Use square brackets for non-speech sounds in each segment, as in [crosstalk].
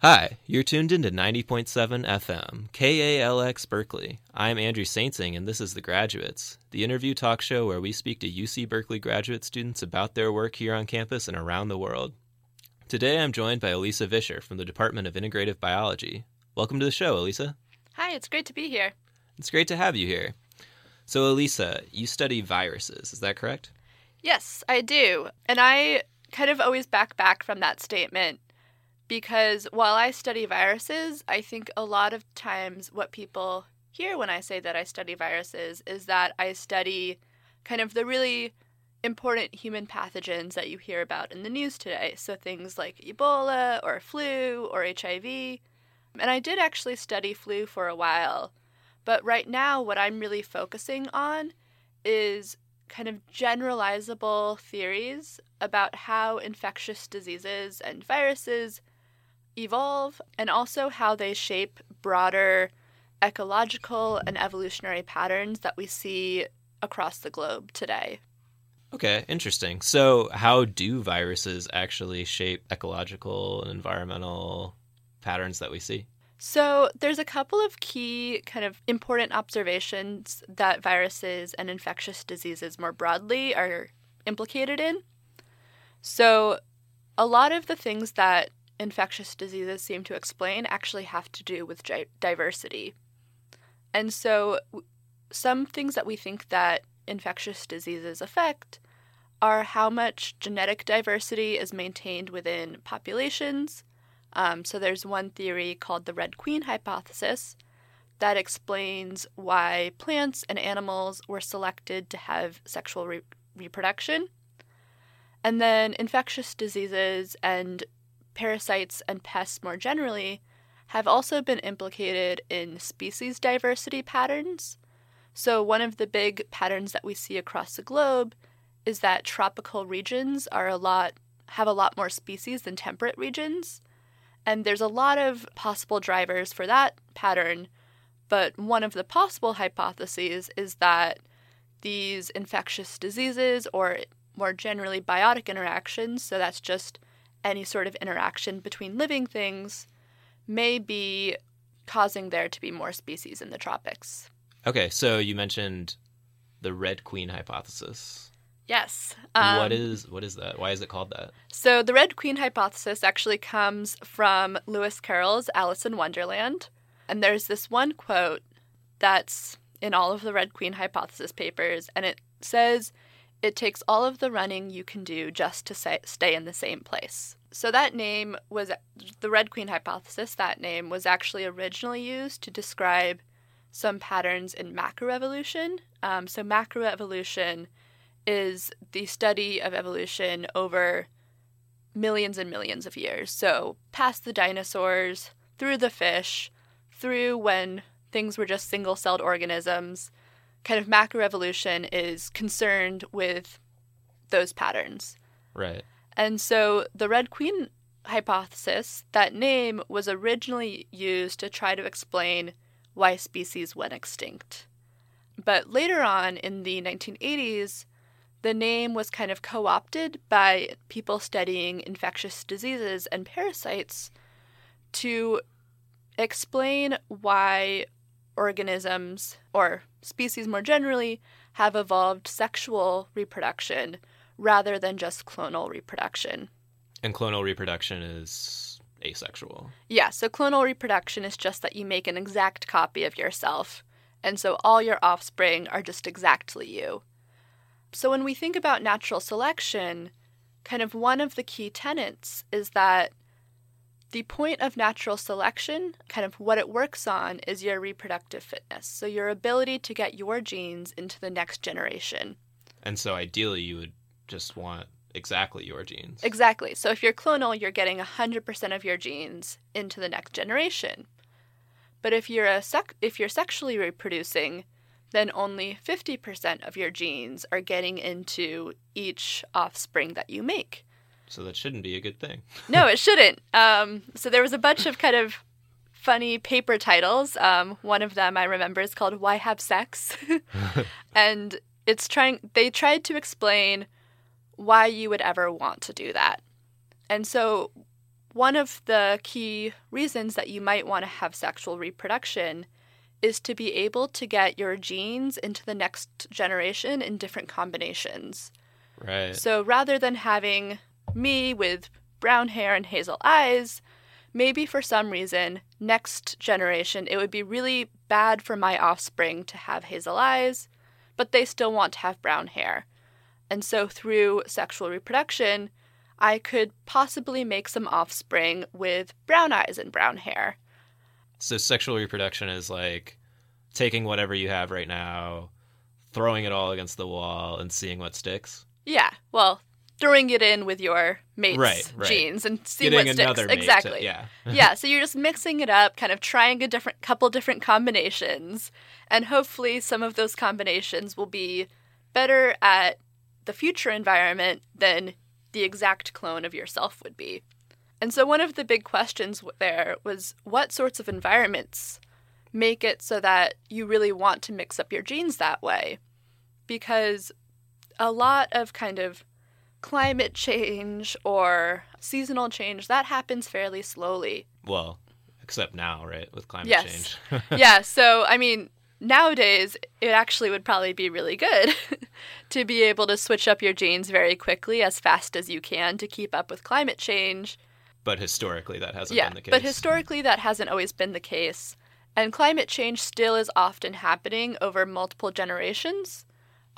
Hi, you're tuned into 90.7 FM, KALX Berkeley. I'm Andrew Saintsing, and this is The Graduates, the interview talk show where we speak to UC Berkeley graduate students about their work here on campus and around the world. Today I'm joined by Elisa Visher from the Department of Integrative Biology. Welcome to the show, Elisa. Hi, it's great to be here. It's great to have you here. So, Elisa, you study viruses, is that correct? Yes, I do. And I kind of always back back from that statement because while I study viruses, I think a lot of times what people hear when I say that I study viruses is that I study kind of the really important human pathogens that you hear about in the news today. So things like Ebola or flu or HIV. And I did actually study flu for a while. But right now, what I'm really focusing on is kind of generalizable theories about how infectious diseases and viruses evolve and also how they shape broader ecological and evolutionary patterns that we see across the globe today. Okay, interesting. So, how do viruses actually shape ecological and environmental patterns that we see? So, there's a couple of key kind of important observations that viruses and infectious diseases more broadly are implicated in. So, a lot of the things that infectious diseases seem to explain actually have to do with diversity. And so, some things that we think that infectious diseases affect are how much genetic diversity is maintained within populations. Um, so, there's one theory called the Red Queen hypothesis that explains why plants and animals were selected to have sexual re- reproduction. And then infectious diseases and parasites and pests more generally have also been implicated in species diversity patterns. So, one of the big patterns that we see across the globe is that tropical regions are a lot have a lot more species than temperate regions. And there's a lot of possible drivers for that pattern, but one of the possible hypotheses is that these infectious diseases or more generally biotic interactions, so that's just any sort of interaction between living things may be causing there to be more species in the tropics. Okay, so you mentioned the red queen hypothesis. Yes. Um, what is what is that? Why is it called that? So the red queen hypothesis actually comes from Lewis Carroll's Alice in Wonderland, and there's this one quote that's in all of the red queen hypothesis papers, and it says it takes all of the running you can do just to say, stay in the same place. So that name was the Red Queen hypothesis. That name was actually originally used to describe some patterns in macroevolution. Um, so macroevolution is the study of evolution over millions and millions of years. So past the dinosaurs, through the fish, through when things were just single-celled organisms kind of macroevolution is concerned with those patterns. Right. And so the Red Queen hypothesis, that name was originally used to try to explain why species went extinct. But later on in the 1980s, the name was kind of co opted by people studying infectious diseases and parasites to explain why organisms, or species more generally, have evolved sexual reproduction rather than just clonal reproduction. And clonal reproduction is asexual. Yeah, so clonal reproduction is just that you make an exact copy of yourself, and so all your offspring are just exactly you. So when we think about natural selection, kind of one of the key tenets is that the point of natural selection, kind of what it works on, is your reproductive fitness. So, your ability to get your genes into the next generation. And so, ideally, you would just want exactly your genes. Exactly. So, if you're clonal, you're getting 100% of your genes into the next generation. But if you're, a sec- if you're sexually reproducing, then only 50% of your genes are getting into each offspring that you make. So that shouldn't be a good thing. [laughs] no, it shouldn't. Um, so there was a bunch of kind of funny paper titles. Um, one of them I remember is called "Why Have Sex," [laughs] and it's trying. They tried to explain why you would ever want to do that. And so, one of the key reasons that you might want to have sexual reproduction is to be able to get your genes into the next generation in different combinations. Right. So rather than having me with brown hair and hazel eyes, maybe for some reason, next generation, it would be really bad for my offspring to have hazel eyes, but they still want to have brown hair. And so through sexual reproduction, I could possibly make some offspring with brown eyes and brown hair. So sexual reproduction is like taking whatever you have right now, throwing it all against the wall, and seeing what sticks. Yeah, well, throwing it in with your mate's Right, right. genes and seeing Getting what sticks. mate to- exactly. yeah. [laughs] yeah, so you're just mixing it up, kind of trying a different couple different combinations, and hopefully some of those combinations will be better at the future environment than the exact clone of yourself would be. And so one of the big questions there was what sorts of environments make it so that you really want to mix up your genes that way? Because a lot of kind of climate change or seasonal change that happens fairly slowly. Well, except now, right, with climate Yes. change. [laughs] yeah, so I mean, nowadays it actually would probably be really good [laughs] to be able to switch up your genes very quickly as fast as you can to keep up with climate change. but historically, that hasn't yeah, been the case. but historically that hasn't always been the case. And climate change still is often happening over multiple generations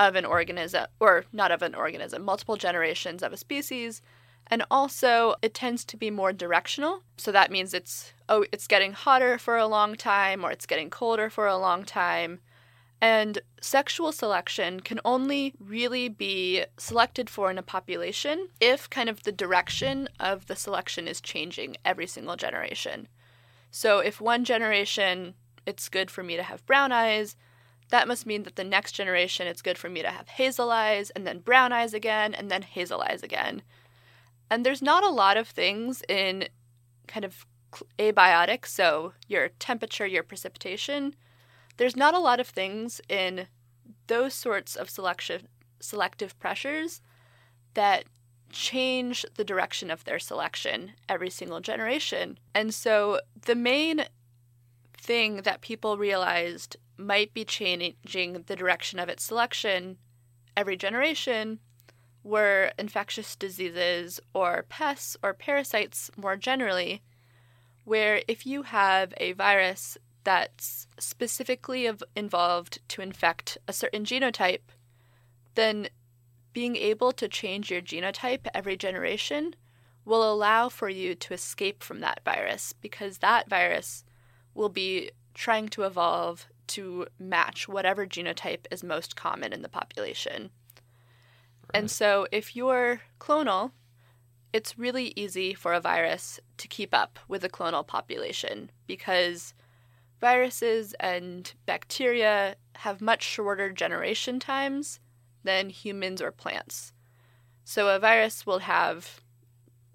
of an organism, or not of an organism, multiple generations of a species. And also, it tends to be more directional. So that means it's oh, it's getting hotter for a long time, or it's getting colder for a long time. And sexual selection can only really be selected for in a population if kind of the direction of the selection is changing every single generation. So if one generation it's good for me to have brown eyes, that must mean that the next generation it's good for me to have hazel eyes and then brown eyes again and then hazel eyes again. And there's not a lot of things in kind of abiotic, so your temperature, your precipitation, there's not a lot of things in those sorts of selection selective pressures that change the direction of their selection every single generation. And so the main thing that people realized might be changing the direction of its selection every generation were infectious diseases or pests or parasites more generally, where if you have a virus that's specifically involved to infect a certain genotype, then being able to change your genotype every generation will allow for you to escape from that virus because that virus will be trying to evolve to match whatever genotype is most common in the population. And so if you're clonal, it's really easy for a virus to keep up with the clonal population because viruses and bacteria have much shorter generation times than humans or plants. So a virus will have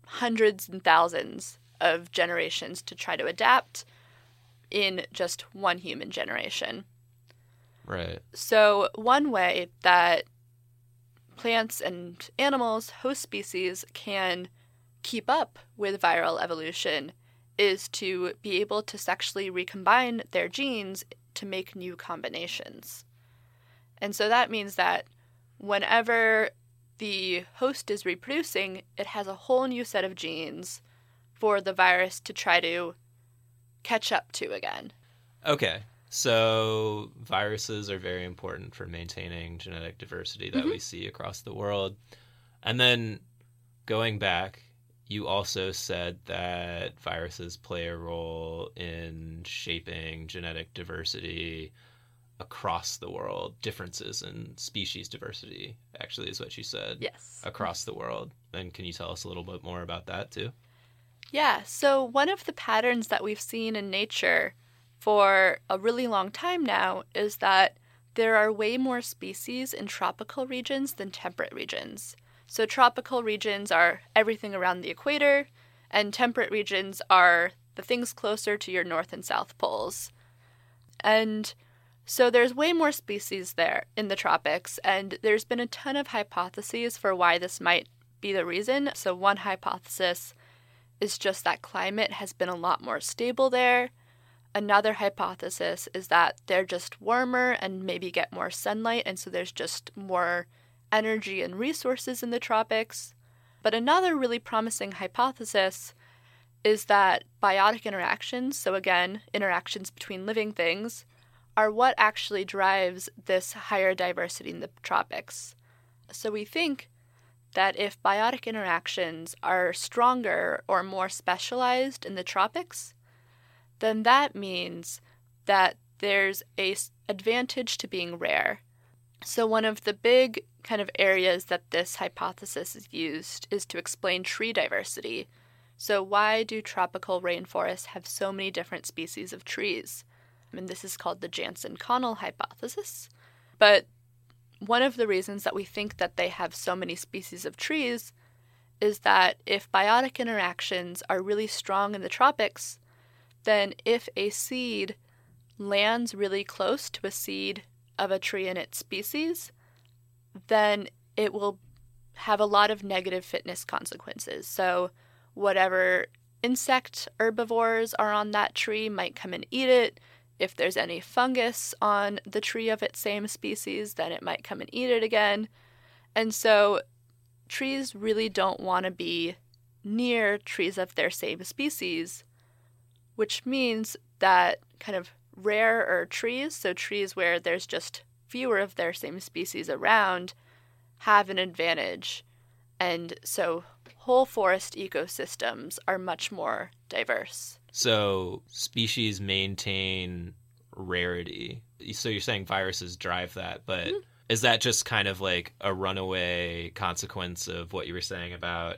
hundreds and thousands of generations to try to adapt in just one human generation. right. So, one way that plants and animals, host species, can keep up with viral evolution is to be able to sexually recombine their genes to make new combinations. And so that means that whenever the host is reproducing, it has a whole new set of genes for the virus to try to catch up to again. Okay. So viruses are very important for maintaining genetic diversity that we mm-hmm. see across the world. And then going back, you also said that viruses play a role in shaping genetic diversity across the world. Differences in species diversity, actually, is what you said. Yes. Across the world. And can you tell us a little bit more about that too? Yeah, so one of the patterns that we've seen in nature for a really long time now is that there are way more species in tropical regions than temperate regions. So, tropical regions are everything around the equator, and temperate regions are the things closer to your north and south poles. And so, there's way more species there in the tropics, and there's been a ton of hypotheses for why this might be the reason. So, one hypothesis is just that climate has been a lot more stable there. Another hypothesis is that they're just warmer and maybe get more sunlight, and so there's just more energy and resources in the tropics. But another really promising hypothesis is that biotic interactions, so again, interactions between living things, are what actually drives this higher diversity in the tropics. So we think that if biotic interactions are stronger or more specialized in the tropics, then that means that there's a advantage to being rare. So one of the big kind of areas that this hypothesis is used is to explain tree diversity. So why do tropical rainforests have so many different species of trees? I mean, this is called the Janzen-Connell hypothesis. But one of the reasons that we think that they have so many species of trees is that if biotic interactions are really strong in the tropics, then if a seed lands really close to a seed of a tree in its species, then it will have a lot of negative fitness consequences. So, whatever insect herbivores are on that tree might come and eat it. If there's any fungus on the tree of its same species, then it might come and eat it again. And so, trees really don't want to be near trees of their same species which means that kind of rarer trees, so trees where there's just fewer of their same species around, have an advantage. And so whole forest ecosystems are much more diverse. So species maintain rarity. So you're saying viruses drive that, but mm-hmm. is that just kind of like a runaway consequence of what you were saying about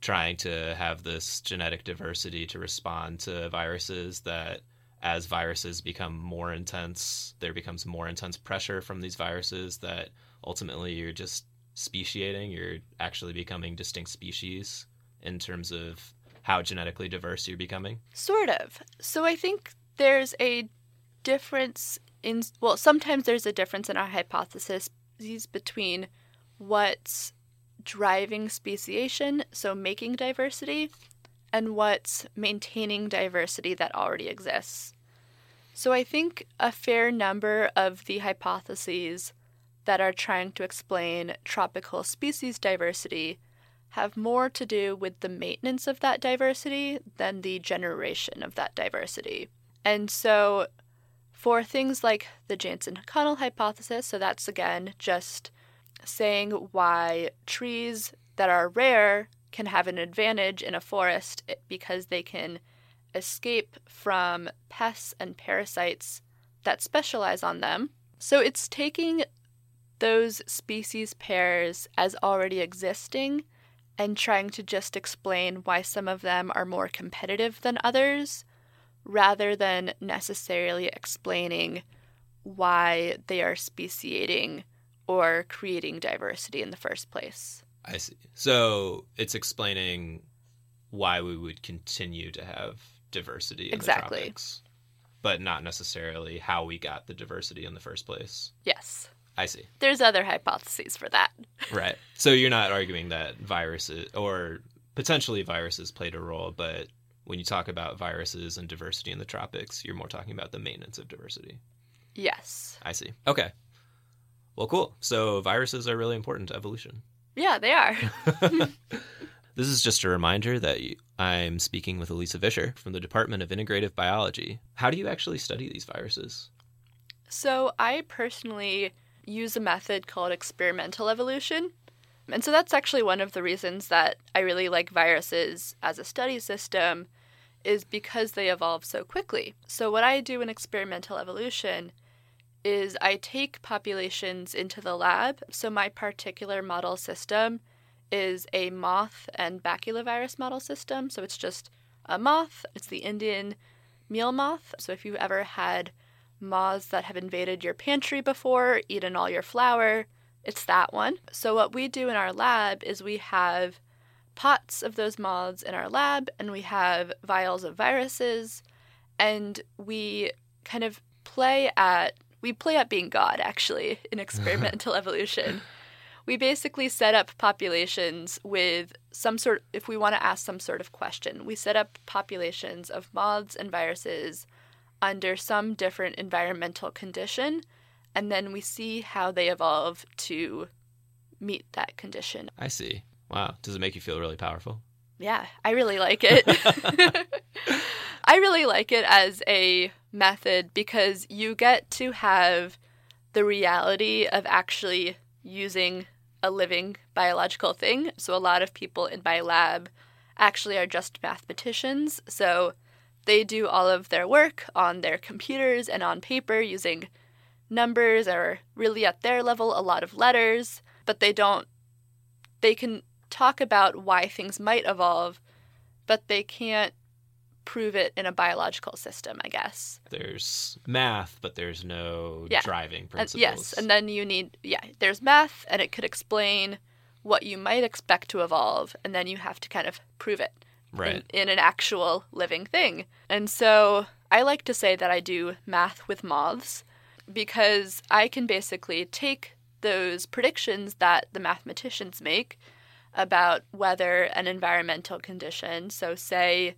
trying to have this genetic diversity to respond to viruses that as viruses become more intense there becomes more intense pressure from these viruses that ultimately you're just speciating you're actually becoming distinct species in terms of how genetically diverse you're becoming sort of so i think there's a difference in well sometimes there's a difference in our hypothesis between what's driving speciation, so making diversity, and what's maintaining diversity that already exists. So I think a fair number of the hypotheses that are trying to explain tropical species diversity have more to do with the maintenance of that diversity than the generation of that diversity. And so for things like the Janzen-Connell hypothesis, so that's again just saying why trees that are rare can have an advantage in a forest because they can escape from pests and parasites that specialize on them. So it's taking those species pairs as already existing and trying to just explain why some of them are more competitive than others rather than necessarily explaining why they are speciating or creating diversity in the first place. I see. So it's explaining why we would continue to have diversity in exactly. the tropics, but not necessarily how we got the diversity in the first place. Yes. I see. There's other hypotheses for that. [laughs] right. So you're not arguing that viruses or potentially viruses played a role, but when you talk about viruses and diversity in the tropics, you're more talking about the maintenance of diversity. Yes. I see. Okay. Well, cool. So viruses are really important to evolution. Yeah, they are. [laughs] [laughs] this is just a reminder that I'm speaking with Elisa Visher from the Department of Integrative Biology. How do you actually study these viruses? So, I personally use a method called experimental evolution. And so that's actually one of the reasons that I really like viruses as a study system is because they evolve so quickly. So what I do in experimental evolution is I take populations into the lab. So my particular model system is a moth and baculovirus model system. So it's just a moth. It's the Indian meal moth. So if you've ever had moths that have invaded your pantry before, eaten all your flour, it's that one. So what we do in our lab is we have pots of those moths in our lab and we have vials of viruses and we kind of play at we play at being God, actually, in [laughs] experimental evolution. we basically set up populations with some sort if we want to ask some sort of question we set up populations of moths and viruses under some different environmental condition and then we see how they evolve to meet that condition I see. Wow. Does it make you feel really powerful? yeah i really like it [laughs] [laughs] i really like it as a method because you get to have the reality of actually using a living biological thing. So, a lot of people in my lab actually are just mathematicians. So, they do all of their work on their computers and on paper using numbers or really at their level, a lot of letters, but they don't, they can talk about why things might evolve, but they can't prove it in a biological system, I guess. There's math, but there's no Yeah. driving And- principles. yes, and then you need yeah, there's math and it could explain what you might expect to evolve and then you have to kind of prove it right. in, in an actual living thing. And so I like to say that I do math with moths because I can basically take those predictions that the mathematicians make about whether an environmental condition, so say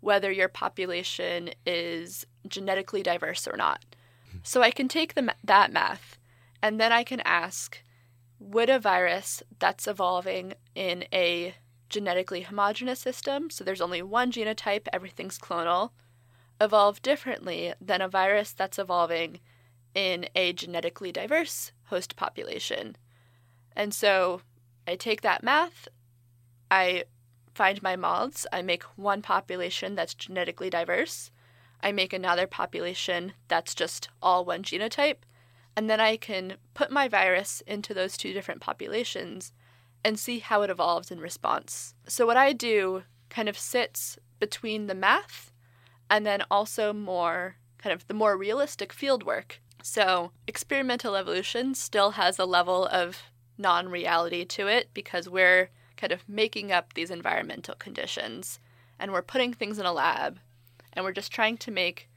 whether your population is genetically diverse or not. So I can take the, that math and then I can ask would a virus that's evolving in a genetically homogeneous system, so there's only one genotype, everything's clonal, evolve differently than a virus that's evolving in a genetically diverse host population. And so I take that math, I find my moths, I make one population that's genetically diverse, I make another population that's just all one genotype, and then I can put my virus into those two different populations and see how it evolves in response. So, what I do kind of sits between the math and then also more kind of the more realistic field work. So, experimental evolution still has a level of non reality to it because we're kind of making up these environmental conditions and we're putting things in a lab and we're just trying to make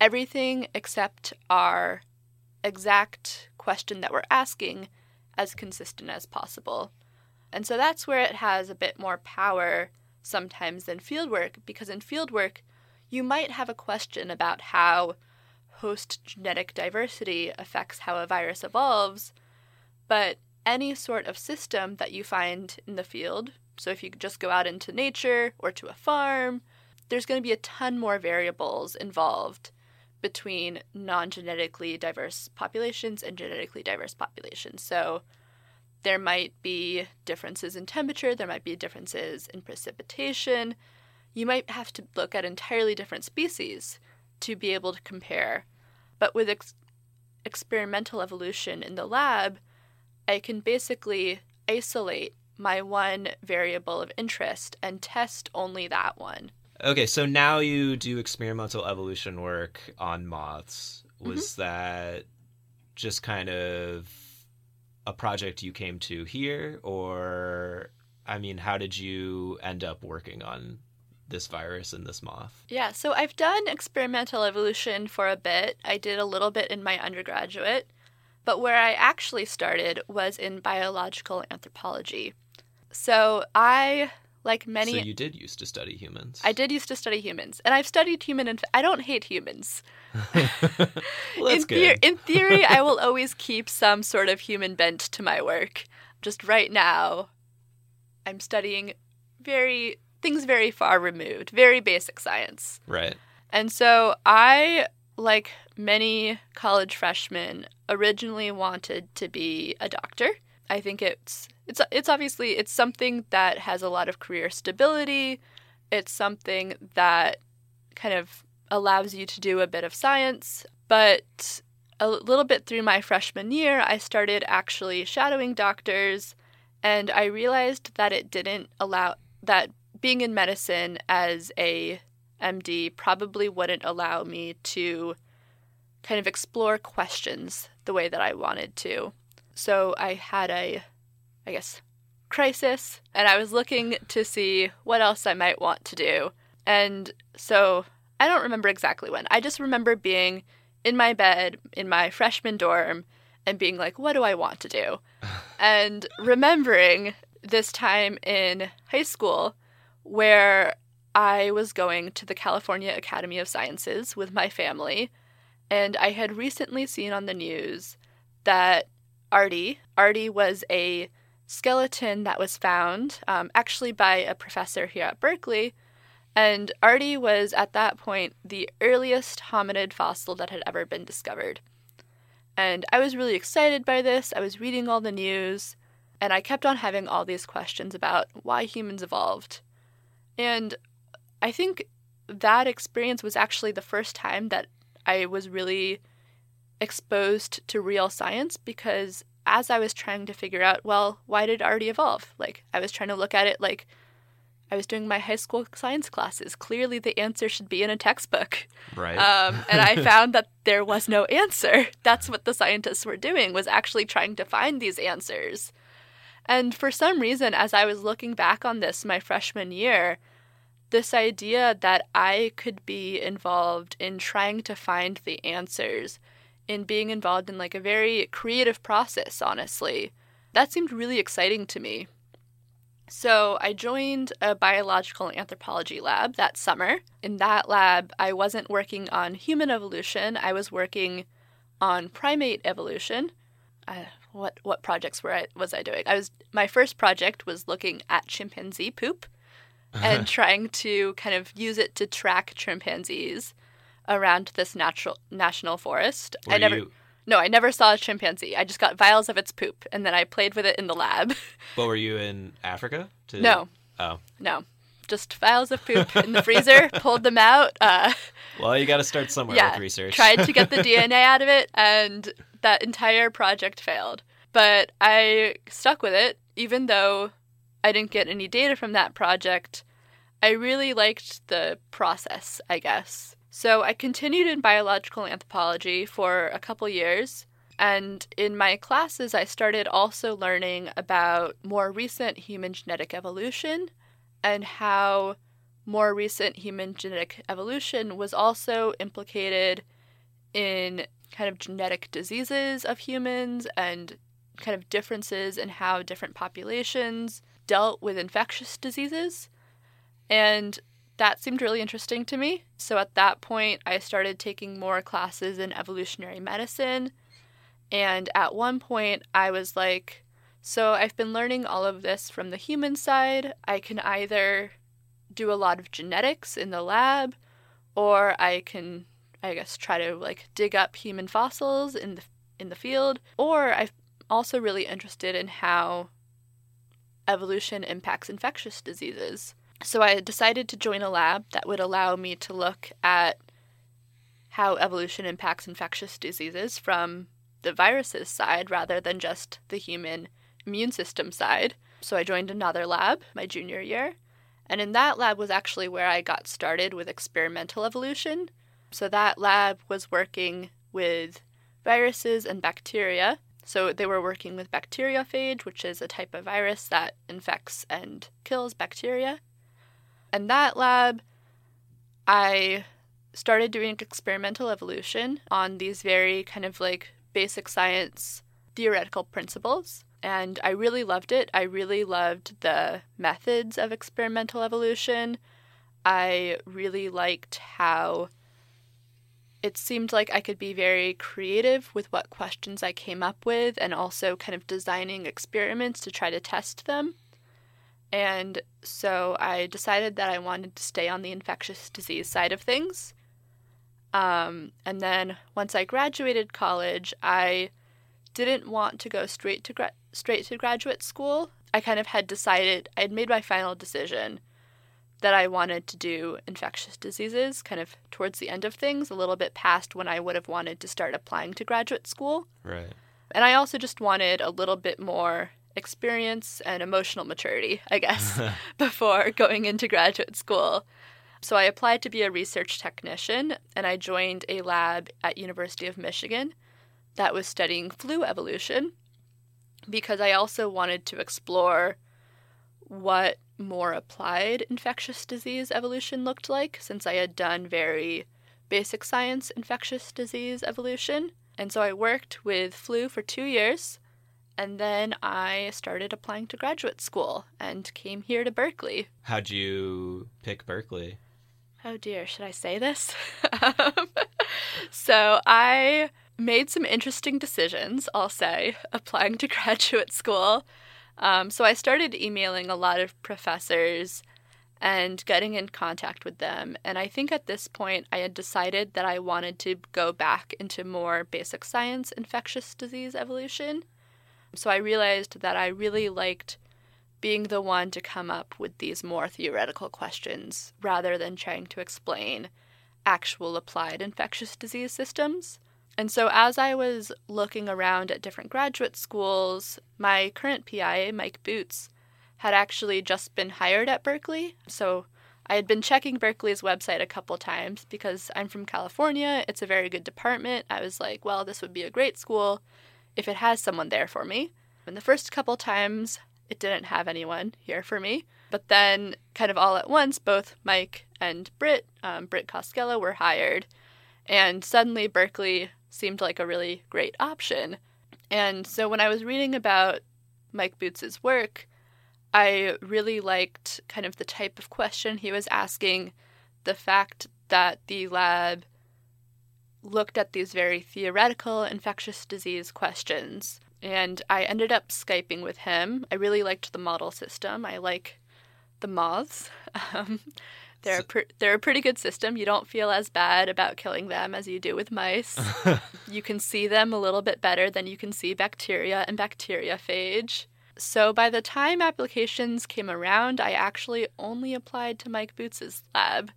everything except our exact question that we're asking as consistent as possible. And so that's where it has a bit more power sometimes than fieldwork, because in fieldwork, you might have a question about how host genetic diversity affects how a virus evolves, but any sort of system that you find in the field, so if you just go out into nature or to a farm, there's going to be a ton more variables involved between non genetically diverse populations and genetically diverse populations. So there might be differences in temperature, there might be differences in precipitation. You might have to look at entirely different species to be able to compare. But with ex- experimental evolution in the lab, I can basically isolate my one variable of interest and test only that one. Okay, so now you do experimental evolution work on moths. Was Mm-hmm. that just kind of a project you came to here, or I mean, how did you end up working on this virus and this moth? Yeah, so I've done experimental evolution for a bit. I did a little bit in my undergraduate, but where I actually started was in biological anthropology. So I, like many, so you did used to study humans. I did used to study humans, and I've studied human. Inf- I don't hate humans. [laughs] well, that's in, good. in theory, I will [laughs] always keep some sort of human bent to my work. Just right now, I'm studying very things very far removed, very basic science. right. And so I, like many college freshmen, originally wanted to be a doctor. I think it's it's it's obviously it's something that has a lot of career stability. It's something that kind of allows you to do a bit of science, but a little bit through my freshman year, I started actually shadowing doctors and I realized that it didn't allow that being in medicine as a MD probably wouldn't allow me to kind of explore questions the way that I wanted to. So I had a, I guess, crisis, and I was looking to see what else I might want to do. And so I don't remember exactly when. I just remember being in my bed in my freshman dorm and being like, what do I want to do? [laughs] and remembering this time in high school where I was going to the California Academy of Sciences with my family, and I had recently seen on the news that Ardi, Ardi was a skeleton that was found um, actually by a professor here at Berkeley. And Ardi was at that point the earliest hominid fossil that had ever been discovered. And I was really excited by this. I was reading all the news, and I kept on having all these questions about why humans evolved. And I think that experience was actually the first time that I was really exposed to real science because as I was trying to figure out, well, why did Ardi evolve? Like, I was trying to look at it like I was doing my high school science classes. Clearly, the answer should be in a textbook. Right. Um, and I [laughs] found that there was no answer. That's what the scientists were doing, was actually trying to find these answers. And for some reason, as I was looking back on this my freshman year, this idea that I could be involved in trying to find the answers in being involved in like a very creative process, honestly. That seemed really exciting to me. So I joined a biological anthropology lab that summer. In that lab, I wasn't working on human evolution, I was working on primate evolution. Uh, what what projects were I was I doing? I was my first project was looking at chimpanzee poop and [laughs] trying to kind of use it to track chimpanzees around this natural national forest. Were I never you, No, I never saw a chimpanzee. I just got vials of its poop and then I played with it in the lab. [laughs] but were you in Africa? To, no. Oh. No. Just vials of poop in the freezer, [laughs] pulled them out, uh, Well, you got to start somewhere Yeah, with research. tried to get the [laughs] DNA out of it, and that entire project failed. But I stuck with it, even though I didn't get any data from that project. I really liked the process, I guess. So I continued in biological anthropology for a couple years. And in my classes, I started also learning about more recent human genetic evolution and how more recent human genetic evolution was also implicated in kind of genetic diseases of humans and kind of differences in how different populations dealt with infectious diseases. And that seemed really interesting to me. So at that point, I started taking more classes in evolutionary medicine. And at one point, I was like, so I've been learning all of this from the human side. I can either do a lot of genetics in the lab, or I can, I guess, try to like dig up human fossils in the in the field. Or I'm also really interested in how evolution impacts infectious diseases. So I decided to join a lab that would allow me to look at how evolution impacts infectious diseases from the viruses side rather than just the human immune system side. So I joined another lab my junior year. And in that lab was actually where I got started with experimental evolution. So that lab was working with viruses and bacteria. So they were working with bacteriophage, which is a type of virus that infects and kills bacteria. And that lab, I started doing experimental evolution on these very kind of like basic science theoretical principles. And I really loved it. I really loved the methods of experimental evolution. I really liked how it seemed like I could be very creative with what questions I came up with and also kind of designing experiments to try to test them. And so I decided that I wanted to stay on the infectious disease side of things. Um, and then once I graduated college, I didn't want to go straight to gra- straight to graduate school. I kind of had decided I had made my final decision that I wanted to do infectious diseases kind of towards the end of things, a little bit past when I would have wanted to start applying to graduate school. Right. And I also just wanted a little bit more experience and emotional maturity, I guess, [laughs] [laughs] before going into graduate school. So I applied to be a research technician and I joined a lab at University of Michigan that was studying flu evolution because I also wanted to explore what more applied infectious disease evolution looked like since I had done very basic science infectious disease evolution. And so I worked with flu for two years. And then I started applying to graduate school and came here to Berkeley. How'd you pick Berkeley? Oh dear, should I say this? um, [laughs] so I made some interesting decisions, I'll say, applying to [laughs] graduate school. Um, so I started emailing a lot of professors and getting in contact with them. And I think at this point, I had decided that I wanted to go back into more basic science infectious disease evolution. So I realized that I really liked being the one to come up with these more theoretical questions rather than trying to explain actual applied infectious disease systems. And so, as I was looking around at different graduate schools, my current PI, Mike Boots, had actually just been hired at Berkeley. So I had been checking Berkeley's website a couple times because I'm from California. It's a very good department. I was like, well, this would be a great school if it has someone there for me. And the first couple times, it didn't have anyone here for me. But then, kind of all at once, both Mike and Britt, um, Britt Koskella, were hired. And suddenly, Berkeley seemed like a really great option. And so, when I was reading about Mike Boots's work, I really liked kind of the type of question he was asking, the fact that the lab looked at these very theoretical infectious disease questions. And I ended up Skyping with him. I really liked the model system. I like the moths. [laughs] Um, they're, a pr- they're a pretty good system. You don't feel as bad about killing them as you do with mice. [laughs] you can see them a little bit better than you can see bacteria and bacteriophage. So by the time applications came around, I actually only applied to Mike Boots's lab,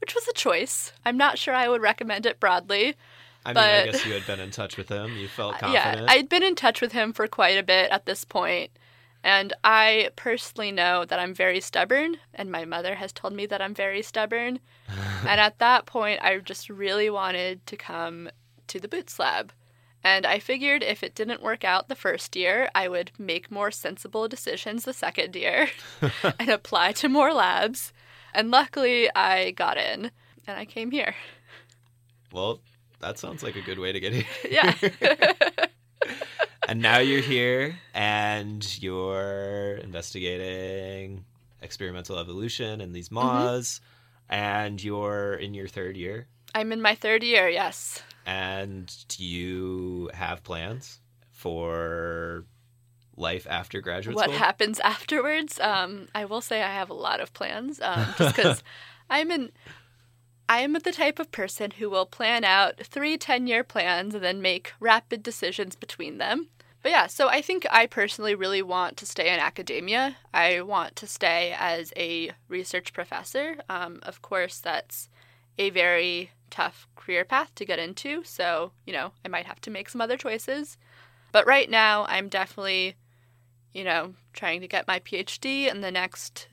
which was a choice. I'm not sure I would recommend it broadly. I but, mean, I guess you had been in touch with him. You felt [laughs] uh, confident. Yeah, I'd been in touch with him for quite a bit at this point. And I personally know that I'm very stubborn, and my mother has told me that I'm very stubborn. [laughs] and at that point, I just really wanted to come to the Boots Lab. And I figured if it didn't work out the first year, I would make more sensible decisions the second year [laughs] and apply to more labs. And luckily, I got in and I came here. Well, that sounds like a good way to get here. [laughs] Yeah. [laughs] and now you're here and you're investigating experimental evolution and these Mm-hmm. moths, and you're in your third year. I'm in my third year, yes. And do you have plans for life after graduate what school? What happens [laughs] afterwards? Um, I will say I have a lot of plans, um, just because [laughs] I'm in. I am the type of person who will plan out three 10 year plans and then make rapid decisions between them. But yeah, so I think I personally really want to stay in academia. I want to stay as a research professor. Um, of course, that's a very tough career path to get into, so, you know, I might have to make some other choices. But right now, I'm definitely, you know, trying to get my PhD in the next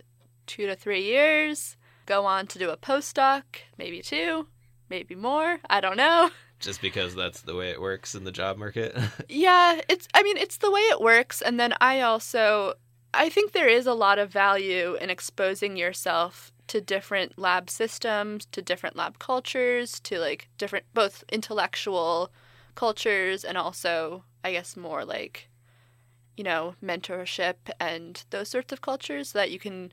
two to three years, go on to do a postdoc, maybe two, maybe more. I don't know. [laughs] Just because that's the way it works in the job market. [laughs] Yeah, it's I mean, it's the way it works and then I also I think there is a lot of value in exposing yourself to different lab systems, to different lab cultures, to like different both intellectual cultures and also I guess more like you know, mentorship and those sorts of cultures so that you can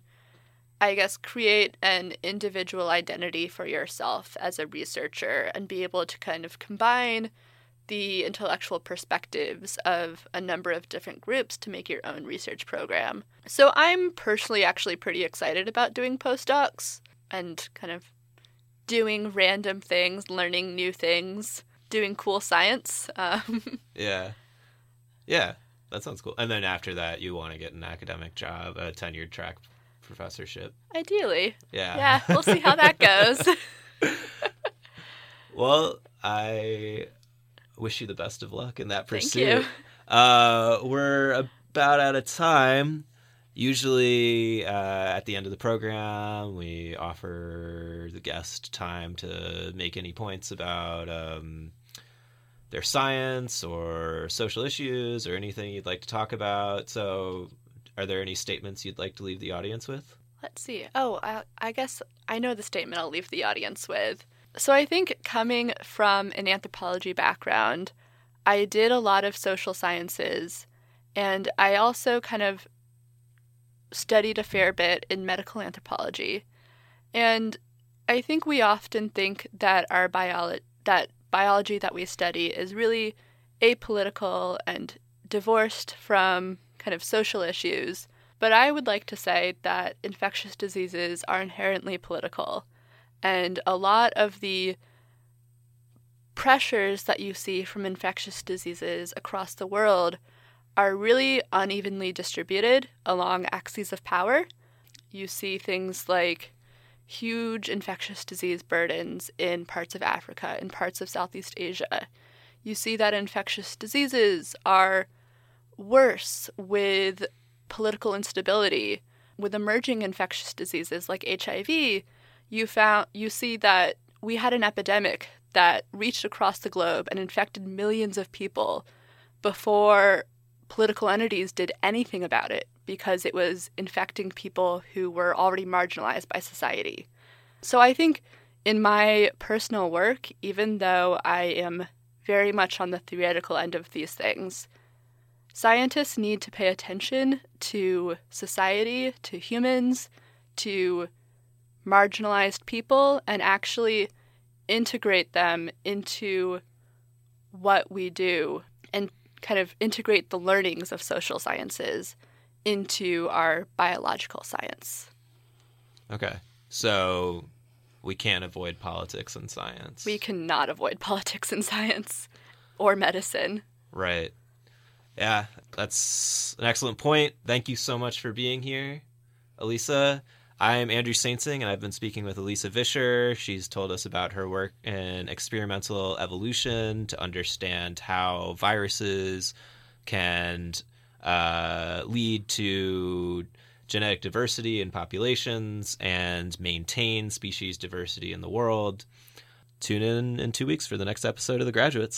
I guess, create an individual identity for yourself as a researcher and be able to kind of combine the intellectual perspectives of a number of different groups to make your own research program. So I'm personally actually pretty excited about doing postdocs and kind of doing random things, learning new things, doing cool science. Um, [laughs] yeah. Yeah. That sounds cool. And then after that, you want to get an academic job, a tenured track professorship. ideally. Yeah. Yeah, we'll see how that goes. [laughs] Well, I wish you the best of luck in that Thank pursuit. you. Uh, we're about out of time. Usually, uh, at the end of the program, we offer the guest time to make any points about um, their science or social issues or anything you'd like to talk about. So, are there any statements you'd like to leave the audience with? Let's see. Oh, I, I guess I know the statement I'll leave the audience with. So I think coming from an anthropology background, I did a lot of social sciences, and I also kind of studied a fair bit in medical anthropology. And I think we often think that our bio- that biology that we study is really apolitical and divorced from kind of social issues. But I would like to say that infectious diseases are inherently political. And a lot of the pressures that you see from infectious diseases across the world are really unevenly distributed along axes of power. You see things like huge infectious disease burdens in parts of Africa, in parts of Southeast Asia. You see that infectious diseases are worse with political instability. With emerging infectious diseases like HIV, you found you see that we had an epidemic that reached across the globe and infected millions of people before political entities did anything about it because it was infecting people who were already marginalized by society. So I think in my personal work, even though I am very much on the theoretical end of these things, scientists need to pay attention to society, to humans, to marginalized people, and actually integrate them into what we do kind of integrate the learnings of social sciences into our biological science. Okay. So we can't avoid politics and science. We cannot avoid [laughs] politics and science or medicine. Right. Yeah, that's an excellent point. Thank you so much for being here, Elisa. I'm Andrew Saintsing, and I've been speaking with Elisa Visher. She's told us about her work in experimental evolution to understand how viruses can uh, lead to genetic diversity in populations and maintain species diversity in the world. Tune in in two weeks for the next episode of The Graduates.